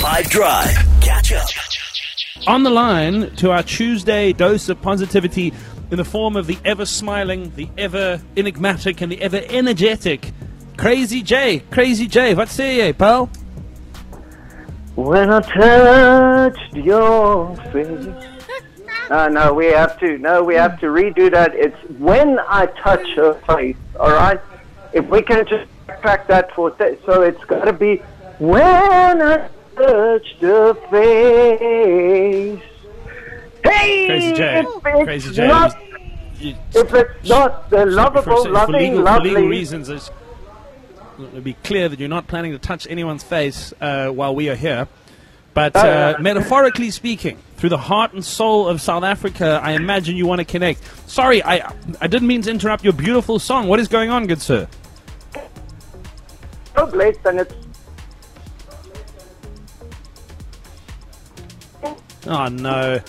5 Drive. Catch up. On the line to our Tuesday dose of positivity in the form of the ever smiling, the ever enigmatic, and the ever energetic Crazy J. Crazy J, what say ye, eh, pal? When I touched your face. No, no, we have to. No, we have to redo that. It's when I touch her face. All right. If we can just track that for th- so it's got to be when I touch the face. Hey, Crazy J. if it's Crazy J. Not, You- if it's not the for, lovable, for loving, legal, for legal reasons, it's, it'll be clear that you're not planning to touch anyone's face uh, while we are here. But Oh, uh, metaphorically speaking, through the heart and soul of South Africa, I imagine you want to connect. Sorry, I I didn't mean to interrupt your beautiful song. What is going on, good sir? so blessed, and it's Oh no!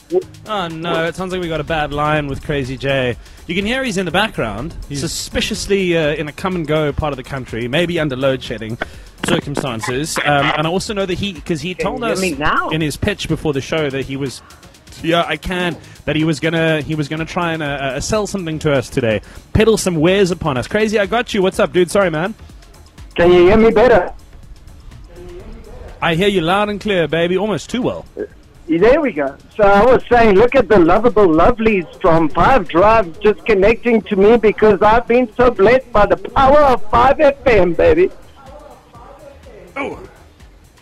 Oh no! It sounds like we got a bad line with Crazy J. You can hear he's in the background, suspiciously uh, in a come and go part of the country, maybe under load shedding circumstances. Um, and I also know that he, because he told us in his pitch before the show that he was, yeah, I can, that he was gonna, he was gonna try and uh, uh, sell something to us today, peddle some wares upon us. Crazy, I got you. What's up, dude? Sorry, man. Can you hear me better? I hear you loud and clear, baby. Almost too well. There we go. So I was saying, look at the lovable lovelies from Five Drive just connecting to me because I've been so blessed by the power of 5FM, baby. Oh,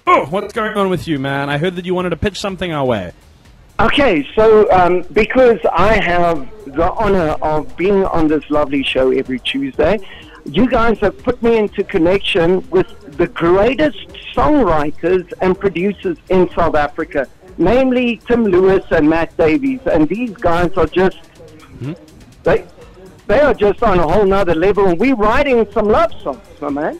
oh, what's going on with you, man? I heard that you wanted to pitch something our way. Okay, so um, because I have the honor of being on this lovely show every Tuesday, you guys have put me into connection with the greatest songwriters and producers in South Africa, namely Tim Lewis and Matt Davies. And these guys are just they they are just on a whole nother level. And we're writing some love songs, my man.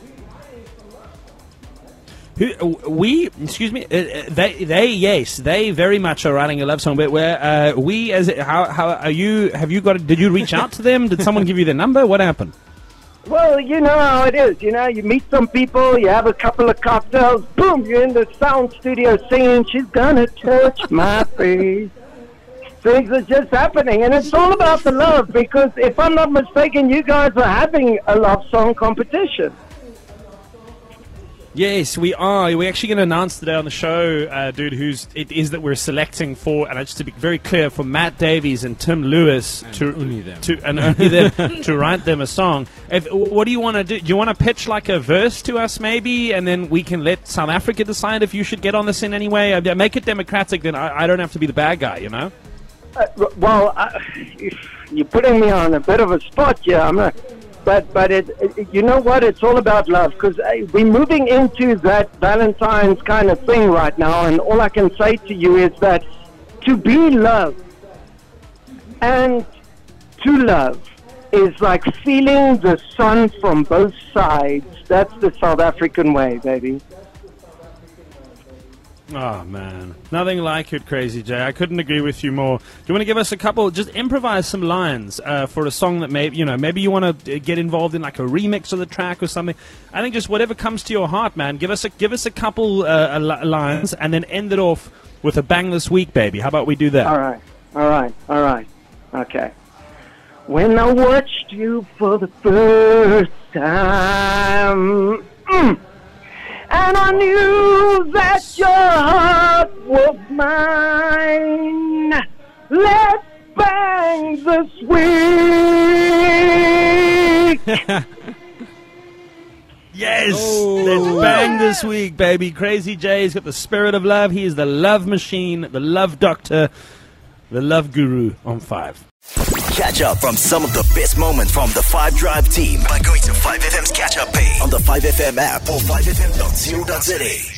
Who, we, excuse me, uh, uh, they, they, yes, they very much are writing a love song. But where uh, we, as how, how are you? Have you got? Did you reach out to them? Did someone give you their number? What happened? Well, you know how it is. You know, you meet some people, you have a couple of cocktails, boom, you're in the sound studio singing, She's gonna touch my face. Things are just happening, and it's all about the love because if I'm not mistaken, you guys are having a love song competition. Yes, we are. We're actually going to announce today on the show, uh, dude, who's it is that we're selecting for, and just to be very clear, for Matt Davies and Tim Lewis to only them. to and only them to write them a song. If, what do you want to do? Do you want to pitch like a verse to us, maybe, and then we can let South Africa decide if you should get on this in any way? Uh, Make it democratic, then I, I don't have to be the bad guy, you know. Uh, well, I, you're putting me on a bit of a spot Yeah, I'm not, but but it, it, you know what? It's all about love because we're moving into that Valentine's kind of thing right now, and all I can say to you is that to be loved and to love is like feeling the sun from both sides. That's the South African way, baby. Oh man, nothing like it, Crazy Jay. I couldn't agree with you more. Do you want to give us a couple? Just improvise some lines uh, for a song that maybe you know. Maybe you want to get involved in like a remix of the track or something. I think just whatever comes to your heart, man. Give us a give us a couple uh, li- lines and then end it off with a bang this week, baby. How about we do that? All right, all right, all right. Okay. When I watched you for the first time, mm, and I knew that your heart was mine, oh. let's bang this week. Yes, let's bang this week, baby. Crazy Jay's got the spirit of love. He is the love machine, the love doctor, the love guru on five. Catch up from some of the best moments from the 5 Drive team by going to 5FM's catch up page on the 5FM app or 5FM.co.za.